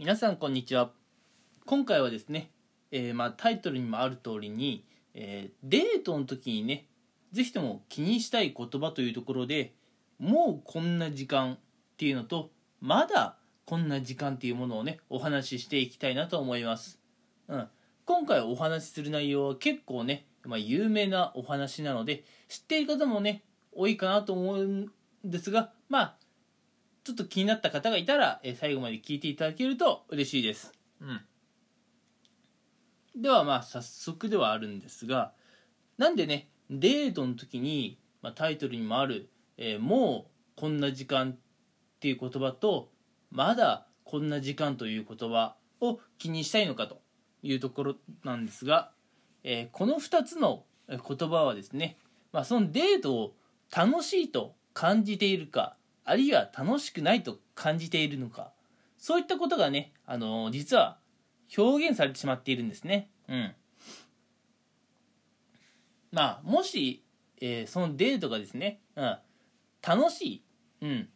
皆さんこんにちは。今回はですね、えーまあ、タイトルにもある通りに、えーデートの時にねぜひとも気にしたい言葉というところでもうこんな時間っていうのとまだこんな時間っていうものをねお話ししていきたいなと思います、うん、今回お話しする内容は結構ね、まあ、有名なお話なので知っている方もね多いかなと思うんですがまあちょっと気になった方がいたら、え最後まで聞いていただけると嬉しいです。うん。ではまあ早速ではあるんですが、なんでね、デートの時に、まあ、タイトルにもある、えーもうこんな時間っていう言葉と、まだこんな時間という言葉を気にしたいのかというところなんですが、えーこの2つの言葉はですね、まあ、そのデートを楽しいと感じているかあるいは楽しくないと感じているのかそういったことがね、あの実は表現されてしまっているんですね。うん。まあ、もし、えーそのデートがですね、うん、楽しい、うん、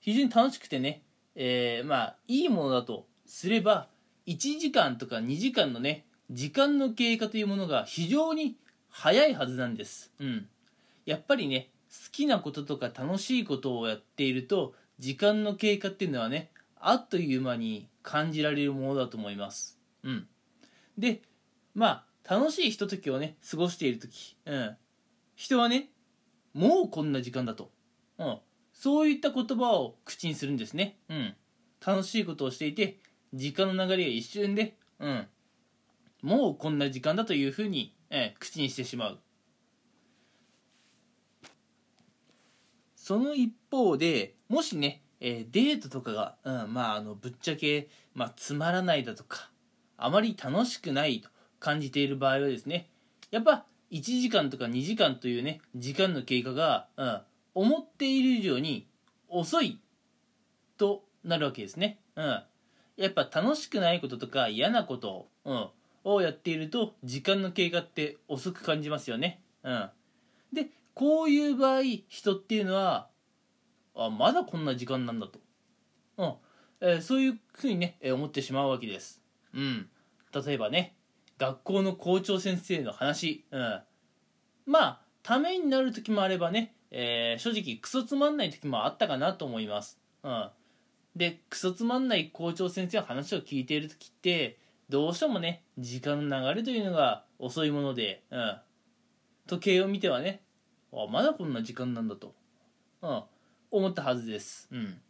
非常に楽しくてね、えーまあ、いいものだとすれば、1時間とか2時間のね、時間の経過というものが非常に早いはずなんです。うん。やっぱりね、好きなこととか楽しいことをやっていると、時間の経過っていうのはね、あっという間に感じられるものだと思います。うん。で、まあ、楽しいひとときをね、過ごしているとき、うん。人はね、もうこんな時間だと。うん。そういった言葉を口にするんですね。うん。楽しいことをしていて、時間の流れが一瞬で、うん。もうこんな時間だというふうに、え口にしてしまう。その一方でもしね、えーデートとかが、うん、まああのぶっちゃけ、まあ、つまらないだとかあまり楽しくないと感じている場合はですねやっぱ1時間とか2時間というね時間の経過が、うん、思っている以上に遅いとなるわけですね。うん、やっぱ楽しくないこととか嫌なことを,、うん、をやっていると時間の経過って遅く感じますよね。うん、でこういう場合人っていうのはあまだこんな時間なんだと、うん。えーそういうふうにね、えー思ってしまうわけです。うん、例えばね学校の校長先生の話、うん、まあためになる時もあればね、えー正直クソつまんない時もあったかなと思います。うん、でクソつまんない校長先生の話を聞いている時ってどうしてもね時間の流れというのが遅いもので、うん、時計を見てはねあまだこんな時間なんだと、うん、思ったはずです。うん、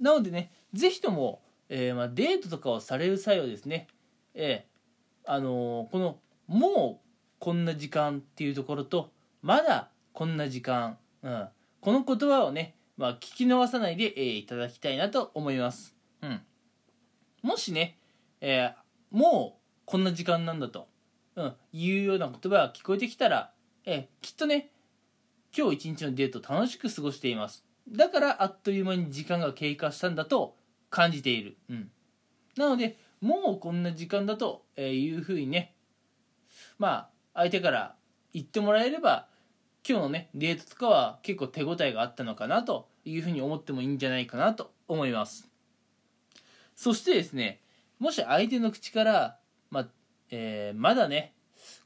なのでねぜひとも、えーまあ、デートとかをされる際はですね、えーあのーこの「もうこんな時間」っていうところと「まだこんな時間」うん、この言葉をね、まあ、聞き逃さないで、えーいただきたいなと思います。うん、もしね、えーもうこんな時間なんだと、うん、いうような言葉が聞こえてきたら、えきっとね今日一日のデート楽しく過ごしています。だからあっという間に時間が経過したんだと感じている、うん、なのでもうこんな時間だというふうにねまあ相手から言ってもらえれば今日のねデートとかは結構手応えがあったのかなというふうに思ってもいいんじゃないかなと思います。そしてですねもし相手の口から、まあえーまだね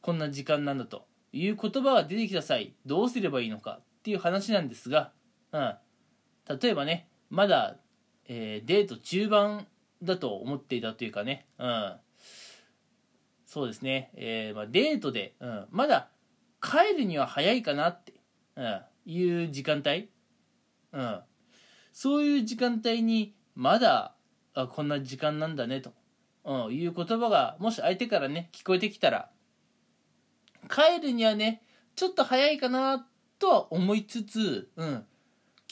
こんな時間なんだという言葉が出てきた際どうすればいいのかっていう話なんですが、うん、例えばねまだ、えーデート中盤だと思っていたというかね、うん、そうですね、えーまあ、デートで、うん、まだ帰るには早いかなって、うん、いう時間帯、うん、そういう時間帯にまだあこんな時間なんだねと、うん、いう言葉がもし相手からね聞こえてきたら帰るにはねちょっと早いかなとは思いつつ、うん、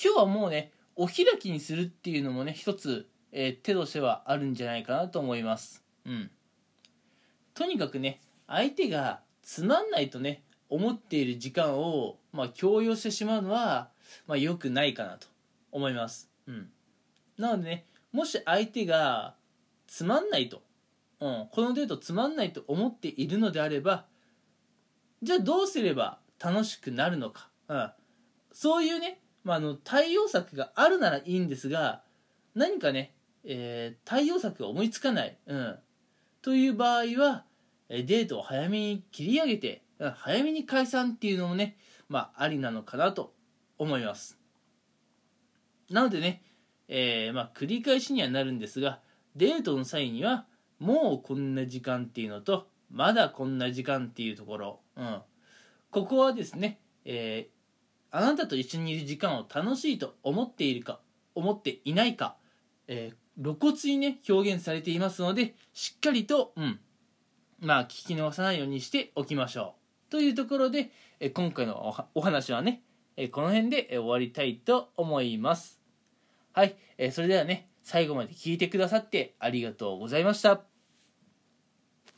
今日はもうねお開きにするっていうのもね一つ、えー手としてはあるんじゃないかなと思います。うん、とにかくね相手がつまんないとね思っている時間を、まあ、強要してしまうのは、まあ、良くないかなと思います。うん、なのでねもし相手がつまんないと、うん、このデートつまんないと思っているのであればじゃあどうすれば楽しくなるのか、うん、そういうね、まあ、あの対応策があるならいいんですが何かねえー対応策が思いつかない、うん、という場合はデートを早めに切り上げてうん。早めに解散っていうのもねまあありなのかなと思います。なのでね、えーまあ繰り返しにはなるんですがデートの際にはもうこんな時間っていうのとまだこんな時間っていうところ、うん、ここはですね、えーあなたと一緒にいる時間を楽しいと思っているか思っていないか、えー露骨にね表現されていますのでしっかりと、うん、まあ聞き逃さないようにしておきましょう。というところで、えー今回のお話はね、えーこの辺で終わりたいと思います。はい、えーそれではね最後まで聞いてくださってありがとうございました。